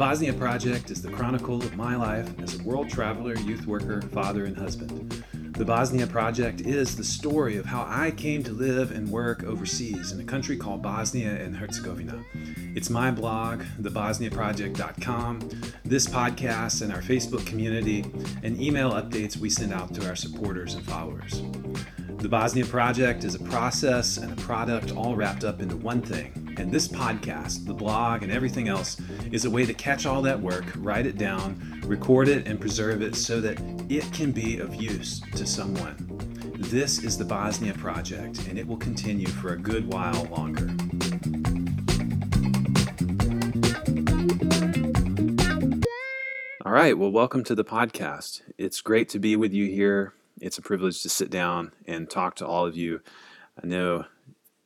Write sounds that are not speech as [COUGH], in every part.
Bosnia Project is the chronicle of my life as a world traveler, youth worker, father, and husband. The Bosnia Project is the story of how I came to live and work overseas in a country called Bosnia and Herzegovina. It's my blog, thebosniaproject.com, this podcast, and our Facebook community, and email updates we send out to our supporters and followers. The Bosnia Project is a process and a product all wrapped up into one thing. And this podcast, the blog, and everything else is a way to catch all that work, write it down, record it, and preserve it so that it can be of use to someone. This is the Bosnia Project, and it will continue for a good while longer. All right, well, welcome to the podcast. It's great to be with you here it's a privilege to sit down and talk to all of you. I know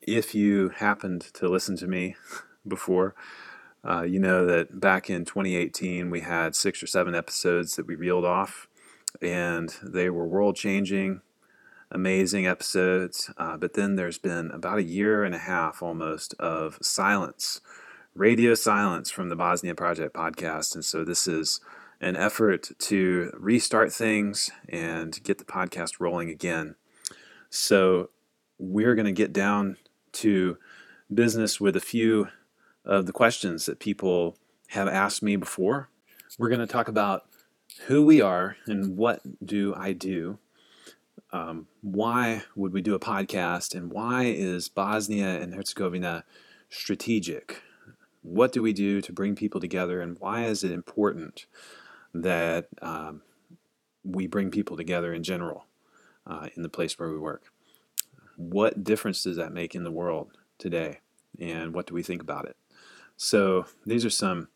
if you happened to listen to me [LAUGHS] before, uh, you know that back in 2018 we had six or seven episodes that we reeled off, and they were world changing, amazing episodes. Uh, but then there's been about a year and a half almost of silence, radio silence from the Bosnia Project podcast. And so this is an effort to restart things and get the podcast rolling again. So, we're going to get down to business with a few of the questions that people have asked me before. We're going to talk about who we are and what do I do. Um, why would we do a podcast and why is Bosnia and Herzegovina strategic? What do we do to bring people together and why is it important? That um, we bring people together in general uh, in the place where we work. What difference does that make in the world today? And what do we think about it? So, these are some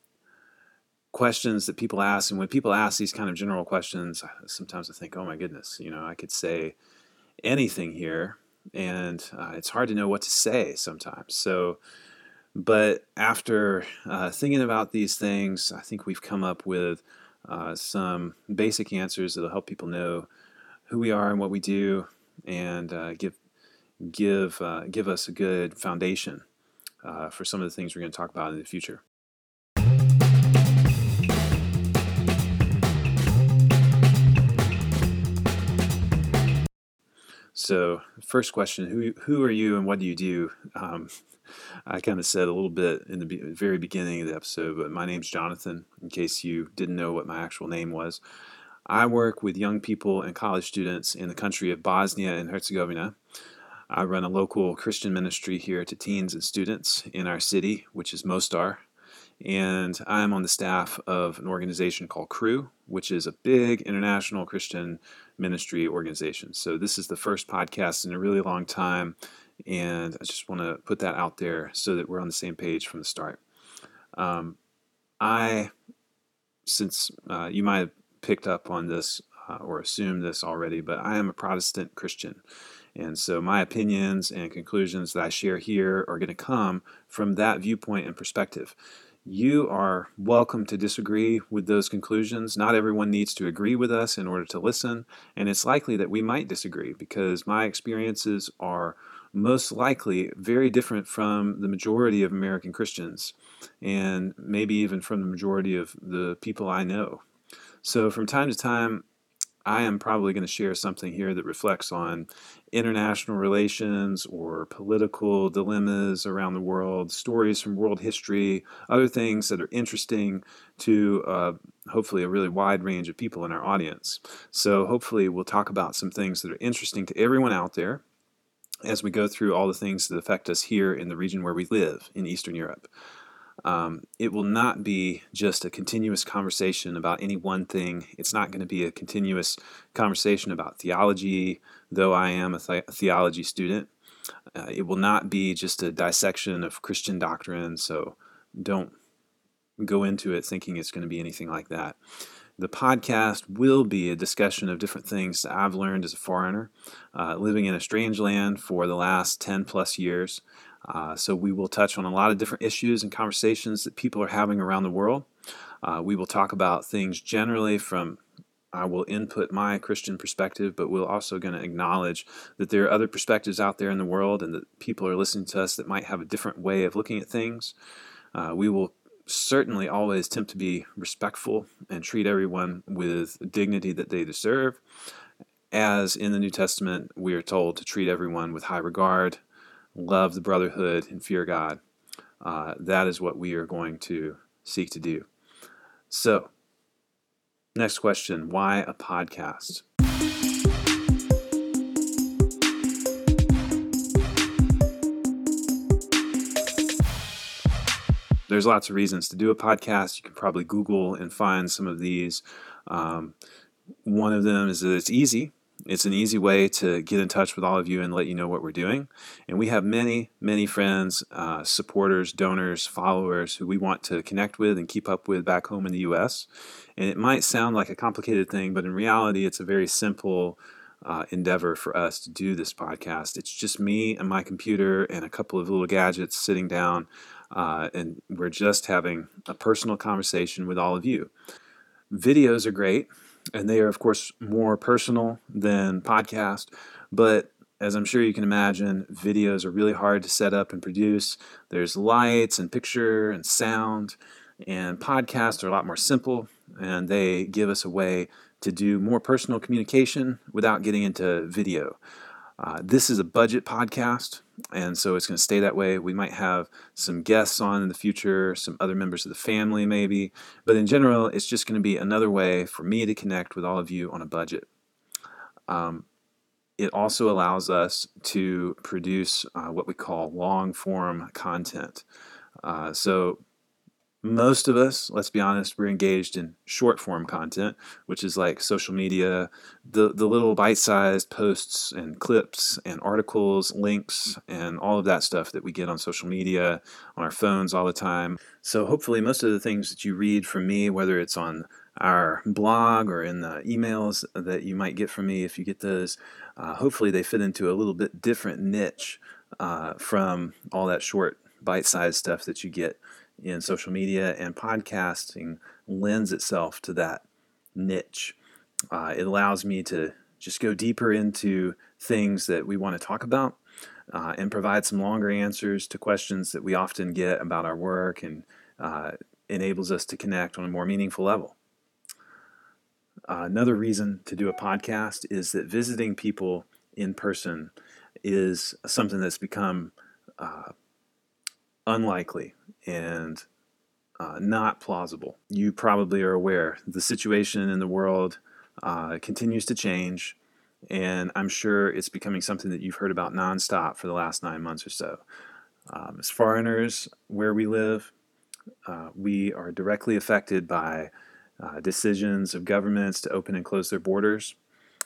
questions that people ask. And when people ask these kind of general questions, sometimes I think, oh my goodness, you know, I could say anything here. And uh, it's hard to know what to say sometimes. So, but after uh, thinking about these things, I think we've come up with uh, some basic answers that'll help people know who we are and what we do, and uh, give give uh, give us a good foundation uh, for some of the things we're going to talk about in the future. So, first question: Who who are you and what do you do? Um, I kind of said a little bit in the very beginning of the episode, but my name's Jonathan, in case you didn't know what my actual name was. I work with young people and college students in the country of Bosnia and Herzegovina. I run a local Christian ministry here to teens and students in our city, which is Mostar. And I'm on the staff of an organization called Cru, which is a big international Christian ministry organization. So, this is the first podcast in a really long time and I just want to put that out there so that we're on the same page from the start. Um, I, since uh, you might have picked up on this uh, or assumed this already, but I am a Protestant Christian. And so my opinions and conclusions that I share here are going to come from that viewpoint and perspective. You are welcome to disagree with those conclusions. Not everyone needs to agree with us in order to listen, and it's likely that we might disagree because my experiences are most likely very different from the majority of American Christians, and maybe even from the majority of the people I know. So, from time to time, I am probably going to share something here that reflects on international relations or political dilemmas around the world, stories from world history, other things that are interesting to uh, hopefully a really wide range of people in our audience. So, hopefully, we'll talk about some things that are interesting to everyone out there as we go through all the things that affect us here in the region where we live in Eastern Europe. Um, it will not be just a continuous conversation about any one thing. It's not going to be a continuous conversation about theology, though I am a, th- theology student. Uh, it will not be just a dissection of Christian doctrine, so don't go into it thinking it's going to be anything like that. The podcast will be a discussion of different things that I've learned as a foreigner, uh, living in a strange land for the last 10 plus years. Uh, so, we will touch on a lot of different issues and conversations that people are having around the world. Uh, we will talk about things generally from I will input my Christian perspective, but we're also going to acknowledge that there are other perspectives out there in the world and that people are listening to us that might have a different way of looking at things. Uh, we will certainly always attempt to be respectful and treat everyone with dignity that they deserve. As in the New Testament, we are told to treat everyone with high regard, love the brotherhood, and fear God. Uh, that is what we are going to seek to do. So, next question why a podcast? There's lots of reasons to do a podcast. You can probably Google and find some of these. Um, one of them is that it's easy. It's an easy way to get in touch with all of you and let you know what we're doing. And we have many, many friends, uh, supporters, donors, followers who we want to connect with and keep up with back home in the US. And it might sound like a complicated thing, but in reality, it's a very simple uh, endeavor for us to do this podcast. It's just me and my computer and a couple of little gadgets sitting down, uh, and we're just having a personal conversation with all of you. Videos are great and they are of course more personal than podcast but as i'm sure you can imagine videos are really hard to set up and produce there's lights and picture and sound and podcasts are a lot more simple and they give us a way to do more personal communication without getting into video uh, this is a budget podcast, and so it's going to stay that way. We might have some guests on in the future, some other members of the family, maybe, but in general, it's just going to be another way for me to connect with all of you on a budget. Um, it also allows us to produce uh, what we call long form content. Uh, so most of us, let's be honest, we're engaged in short form content, which is like social media, the, the little bite sized posts and clips and articles, links, and all of that stuff that we get on social media, on our phones all the time. So, hopefully, most of the things that you read from me, whether it's on our blog or in the emails that you might get from me, if you get those, uh, hopefully they fit into a little bit different niche uh, from all that short bite sized stuff that you get in social media and podcasting lends itself to that niche. Uh, it allows me to just go deeper into things that we want to talk about uh, and provide some longer answers to questions that we often get about our work and uh, enables us to connect on a more meaningful level. Another reason to do a podcast is that visiting people in person is something that's become uh, unlikely and uh, not plausible. You probably are aware the situation in the world uh, continues to change, and I'm sure it's becoming something that you've heard about nonstop for the last nine months or so. Um, as foreigners, where we live, uh, we are directly affected by uh, decisions of governments to open and close their borders.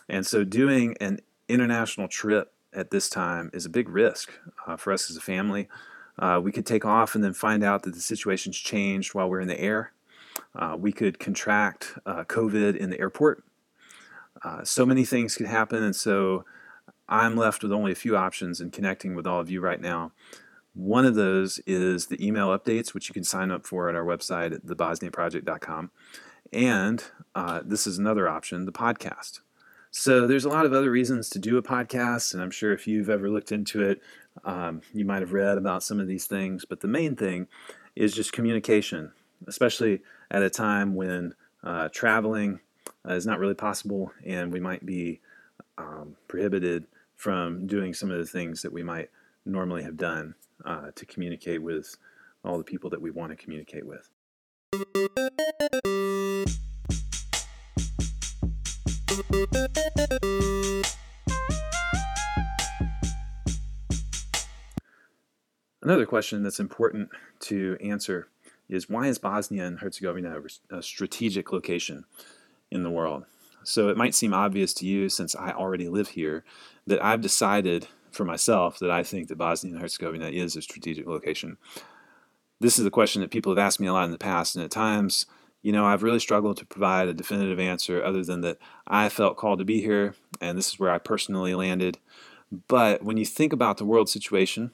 And so, doing an international trip at this time is a big risk uh, for us as a family. Uh, we could take off and then find out that the situation's changed while we're in the air. Uh, we could contract uh, COVID in the airport. Uh, so many things could happen, and so I'm left with only a few options in connecting with all of you right now. One of those is the email updates, which you can sign up for at our website thebosniaproject.com. And uh, this is another option, the podcast. So there's a lot of other reasons to do a podcast, and I'm sure if you've ever looked into it, um, you might have read about some of these things. But the main thing is just communication, especially at a time when uh, traveling uh, is not really possible, and we might be um, prohibited from doing some of the things that we might normally have done uh, to communicate with all the people that we want to communicate with. Another question that's important to answer is why is Bosnia and Herzegovina a strategic location in the world? So it might seem obvious to you, since I already live here, that I've decided for myself that I think that Bosnia and Herzegovina is a strategic location. This is a question that people have asked me a lot in the past, and at times you know, I've really struggled to provide a definitive answer other than that I felt called to be here, and this is where I personally landed. But when you think about the world situation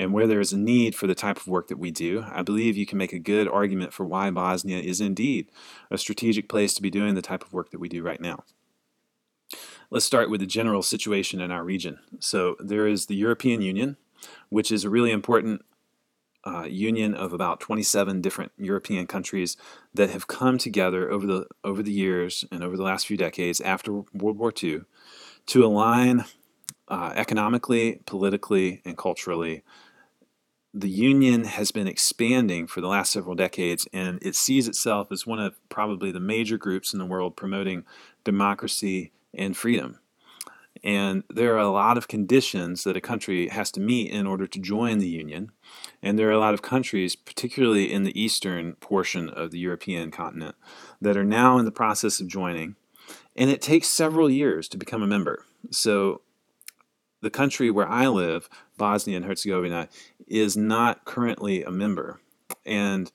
and where there is a need for the type of work that we do, I believe you can make a good argument for why Bosnia is indeed a strategic place to be doing the type of work that we do right now. Let's start with the general situation in our region. So, there is the European Union, which is a really important uh, union of about 27 different European countries that have come together over the over the years and over the last few decades after World War II to align uh, economically, politically, and culturally the union has been expanding for the last several decades, and it sees itself as one of probably the major groups in the world promoting democracy and freedom. And there are a lot of conditions that a country has to meet in order to join the union. And there are a lot of countries, particularly in the eastern portion of the European continent, that are now in the process of joining. And it takes several years to become a member. So the country where I live, Bosnia and Herzegovina, is not currently a member. And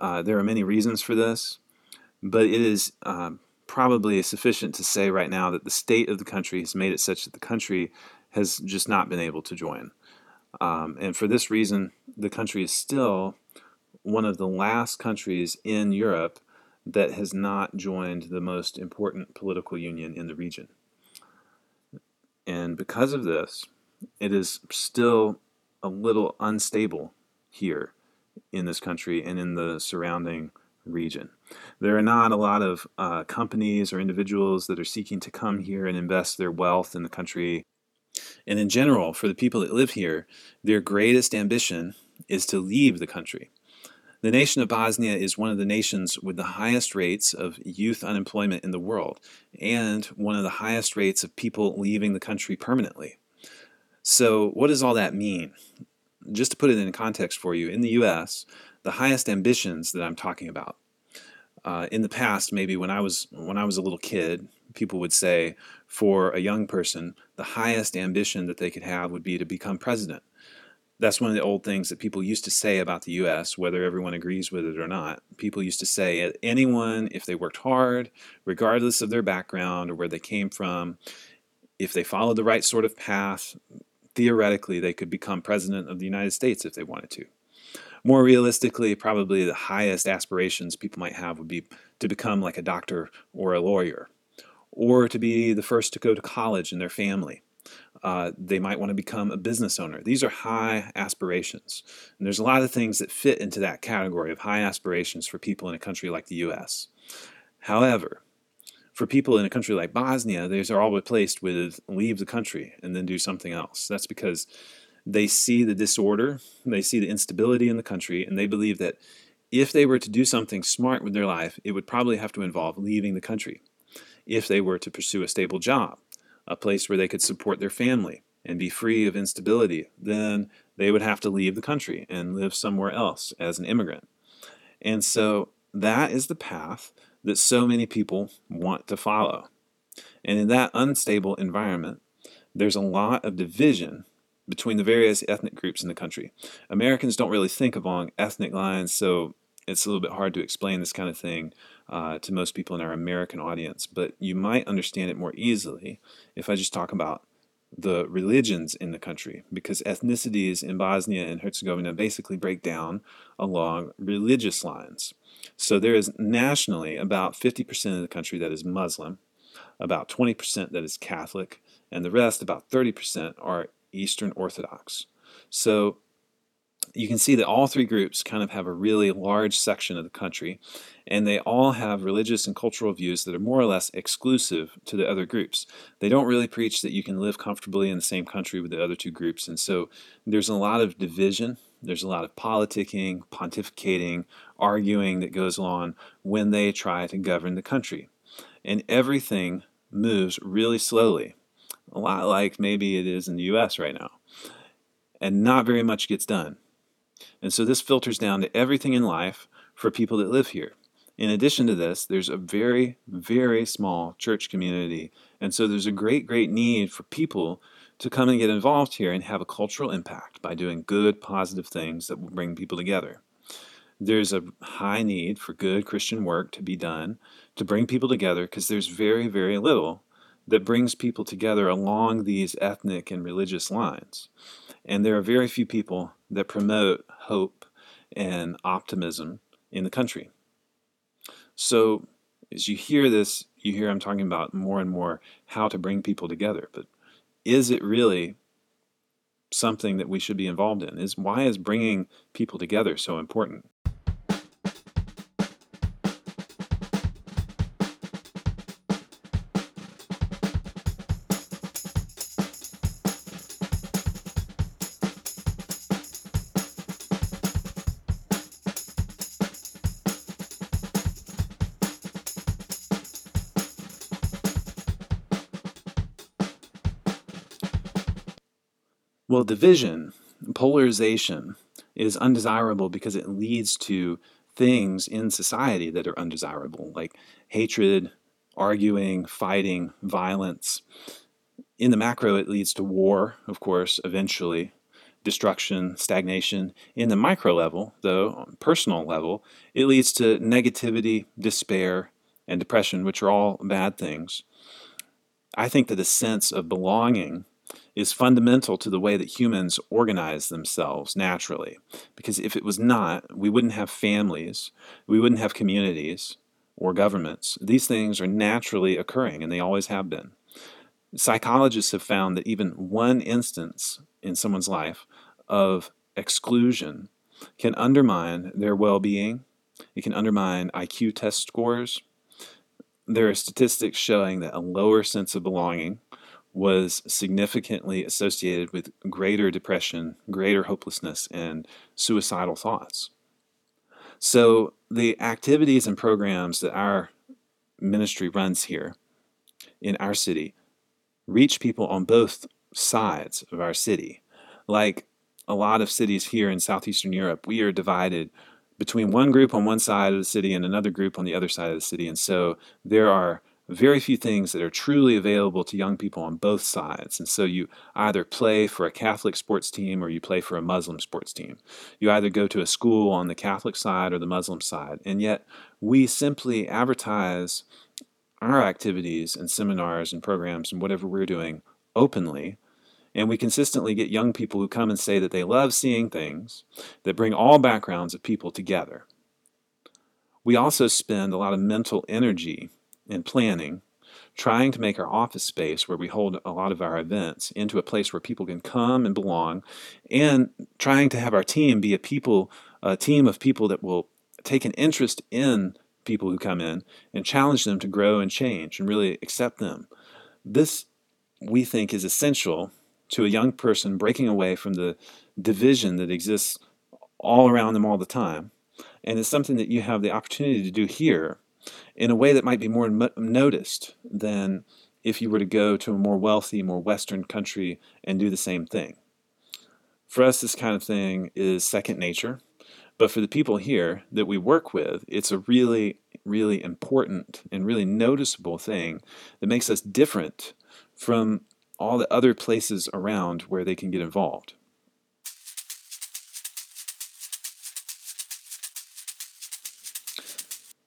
uh, there are many reasons for this, but it is uh, probably sufficient to say right now that the state of the country has made it such that the country has just not been able to join. Um, and for this reason, the country is still one of the last countries in Europe that has not joined the most important political union in the region. And because of this, it is still a little unstable here in this country and in the surrounding region. There are not a lot of uh, companies or individuals that are seeking to come here and invest their wealth in the country. And in general, for the people that live here, their greatest ambition is to leave the country. The nation of Bosnia is one of the nations with the highest rates of youth unemployment in the world and one of the highest rates of people leaving the country permanently. So, what does all that mean? Just to put it in context for you, in the US, the highest ambitions that I'm talking about. Uh, in the past, maybe when I was when I was a little kid, people would say for a young person, the highest ambition that they could have would be to become president that's one of the old things that people used to say about the US, whether everyone agrees with it or not. People used to say anyone, if they worked hard, regardless of their background or where they came from, if they followed the right sort of path, theoretically they could become president of the United States if they wanted to. More realistically, probably the highest aspirations people might have would be to become like a doctor or a lawyer, or to be the first to go to college in their family uh, they might want to become a business owner. These are high aspirations. And there's a lot of things that fit into that category of high aspirations for people in a country like the US. However, for people in a country like Bosnia, these are all replaced with leave the country and then do something else. That's because they see the disorder, they see the instability in the country, and they believe that if they were to do something smart with their life, it would probably have to involve leaving the country if they were to pursue a stable job a place where they could support their family and be free of instability, then they would have to leave the country and live somewhere else as an immigrant. And so that is the path that so many people want to follow. And in that unstable environment, there's a lot of division between the various ethnic groups in the country. Americans don't really think along ethnic lines, so it's a little bit hard to explain this kind of thing uh, to most people in our American audience, but you might understand it more easily if I just talk about the religions in the country, because ethnicities in Bosnia and Herzegovina basically break down along religious lines. So there is nationally about 50% of the country that is Muslim, about 20% that is Catholic, and the rest, about 30%, are Eastern Orthodox. So you can see that all three groups kind of have a really large section of the country, and they all have religious and cultural views that are more or less exclusive to the other groups. They don't really preach that you can live comfortably in the same country with the other two groups, and so there's a lot of division. There's a lot of politicking, pontificating, arguing that goes on when they try to govern the country. And everything moves really slowly, a lot like maybe it is in the US right now. And not very much gets done. And so this filters down to everything in life for people that live here. In addition to this, there's a very, very small church community. And so there's a great, great need for people to come and get involved here and have a cultural impact by doing good, positive things that will bring people together. There's a high need for good Christian work to be done to bring people together because there's very, very little that brings people together along these ethnic and religious lines. And there are very few people that promote hope and optimism in the country. So, as you hear this, you hear I'm talking about more and more how to bring people together. But is it really something that we should be involved in? Is why is bringing people together so important? Division, polarization is undesirable because it leads to things in society that are undesirable, like hatred, arguing, fighting, violence. In the macro, it leads to war, of course, eventually, destruction, stagnation. In the micro level, though, on personal level, it leads to negativity, despair, and depression, which are all bad things. I think that a sense of belonging is fundamental to the way that humans organize themselves naturally. Because if it was not, we wouldn't have families, we wouldn't have communities or governments. These things are naturally occurring, and they always have been. Psychologists have found that even one instance in someone's life of exclusion can undermine their well being, it can undermine IQ test scores. There are statistics showing that a lower sense of belonging was significantly associated with greater depression, greater hopelessness, and suicidal thoughts. So, the activities and programs that our ministry runs here in our city reach people on both sides of our city. Like a lot of cities here in southeastern Europe, we are divided between one group on one side of the city and another group on the other side of the city. And so there are very few things that are truly available to young people on both sides. And so you either play for a Catholic sports team or you play for a Muslim sports team. You either go to a school on the Catholic side or the Muslim side. And yet we simply advertise our activities and seminars and programs and whatever we're doing openly. And we consistently get young people who come and say that they love seeing things that bring all backgrounds of people together. We also spend a lot of mental energy and planning, trying to make our office space where we hold a lot of our events into a place where people can come and belong, and trying to have our team be a people, a team of people that will take an interest in people who come in and challenge them to grow and change and really accept them. This we think is essential to a young person breaking away from the division that exists all around them all the time. And it's something that you have the opportunity to do here in a way that might be more noticed than if you were to go to a more wealthy, more Western country and do the same thing. For us, this kind of thing is second nature. But for the people here that we work with, it's a really, really important and really noticeable thing that makes us different from all the other places around where they can get involved.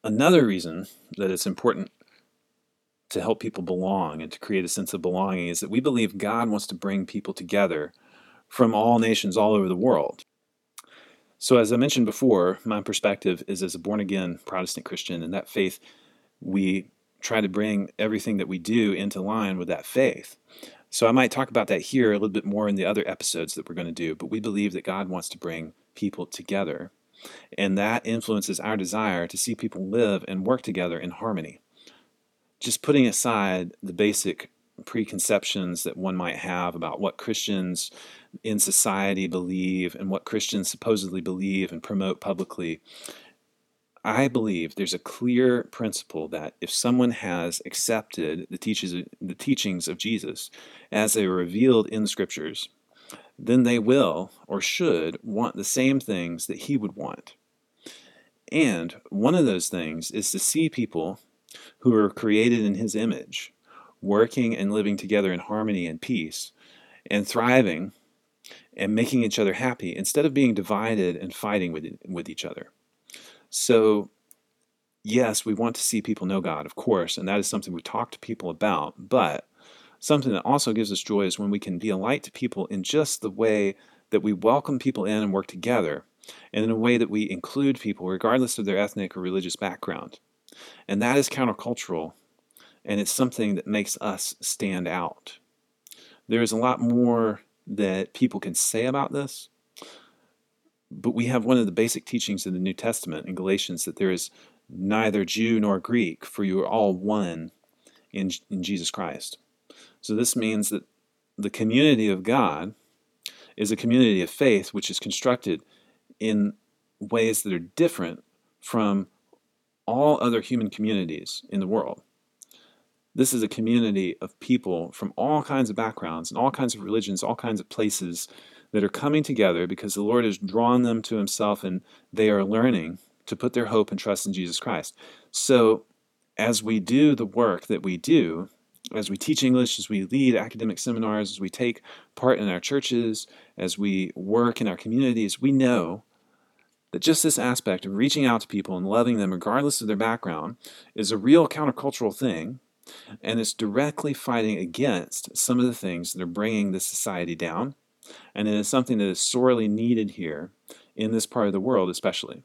Another reason that it's important to help people belong and to create a sense of belonging is that we believe God wants to bring people together from all nations all over the world. So, as I mentioned before, my perspective is as a born again Protestant Christian, and that faith, we try to bring everything that we do into line with that faith. So, I might talk about that here a little bit more in the other episodes that we're going to do, but we believe that God wants to bring people together and that influences our desire to see people live and work together in harmony. Just putting aside the basic preconceptions that one might have about what Christians in society believe and what Christians supposedly believe and promote publicly, I believe there's a clear principle that if someone has accepted the, teachings of Jesus as they were revealed in the scriptures, then they will or should want the same things that he would want. And one of those things is to see people who are created in his image working and living together in harmony and peace and thriving and making each other happy instead of being divided and fighting with, with each other. So, yes, we want to see people know God, of course, and that is something we talk to people about, but something that also gives us joy is when we can be a light to people in just the way that we welcome people in and work together, and in a way that we include people regardless of their ethnic or religious background. And that is countercultural, and it's something that makes us stand out. There is a lot more that people can say about this, but we have one of the basic teachings in the New Testament in Galatians that there is neither Jew nor Greek, for you are all one in, in Jesus Christ. So this means that the community of God is a community of faith which is constructed in ways that are different from all other human communities in the world. This is a community of people from all kinds of backgrounds and all kinds of religions, all kinds of places that are coming together because the Lord has drawn them to Himself and they are learning to put their hope and trust in Jesus Christ. So, as we do the work that we do, as we teach English, as we lead academic seminars, as we take part in our churches, as we work in our communities, we know that just this aspect of reaching out to people and loving them regardless of their background is a real countercultural thing and it's directly fighting against some of the things that are bringing this society down and it is something that is sorely needed here in this part of the world especially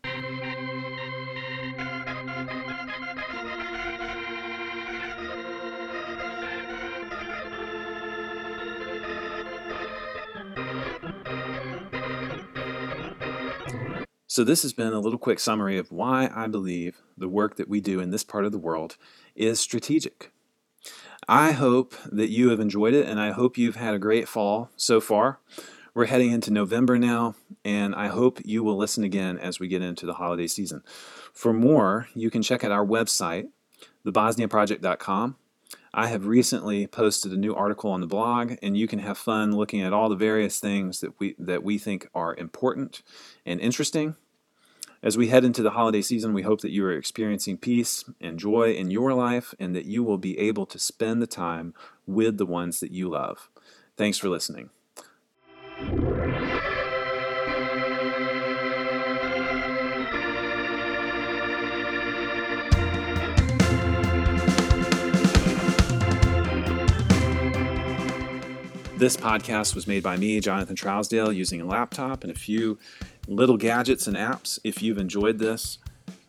So, this has been a little quick summary of why I believe the work that we do in this part of the world is strategic. I hope that you have enjoyed it, and I hope you've had a great fall so far. We're heading into November now, and I hope you will listen again as we get into the holiday season. For more, you can check out our website, thebosniaproject.com. I have recently posted a new article on the blog, and you can have fun looking at all the various things that we that we think are important and interesting. As we head into the holiday season, we hope that you are experiencing peace and joy in your life, and that you will be able to spend the time with the ones that you love. Thanks for listening. This podcast was made by me, Jonathan Trousdale, using a laptop and a few little gadgets and apps. If you've enjoyed this,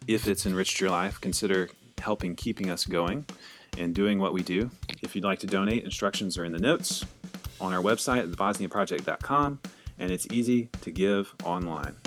if it's enriched your life, consider helping keeping us going and doing what we do. If you'd like to donate, instructions are in the notes on our website thebosniaproject.com, and it's easy to give online.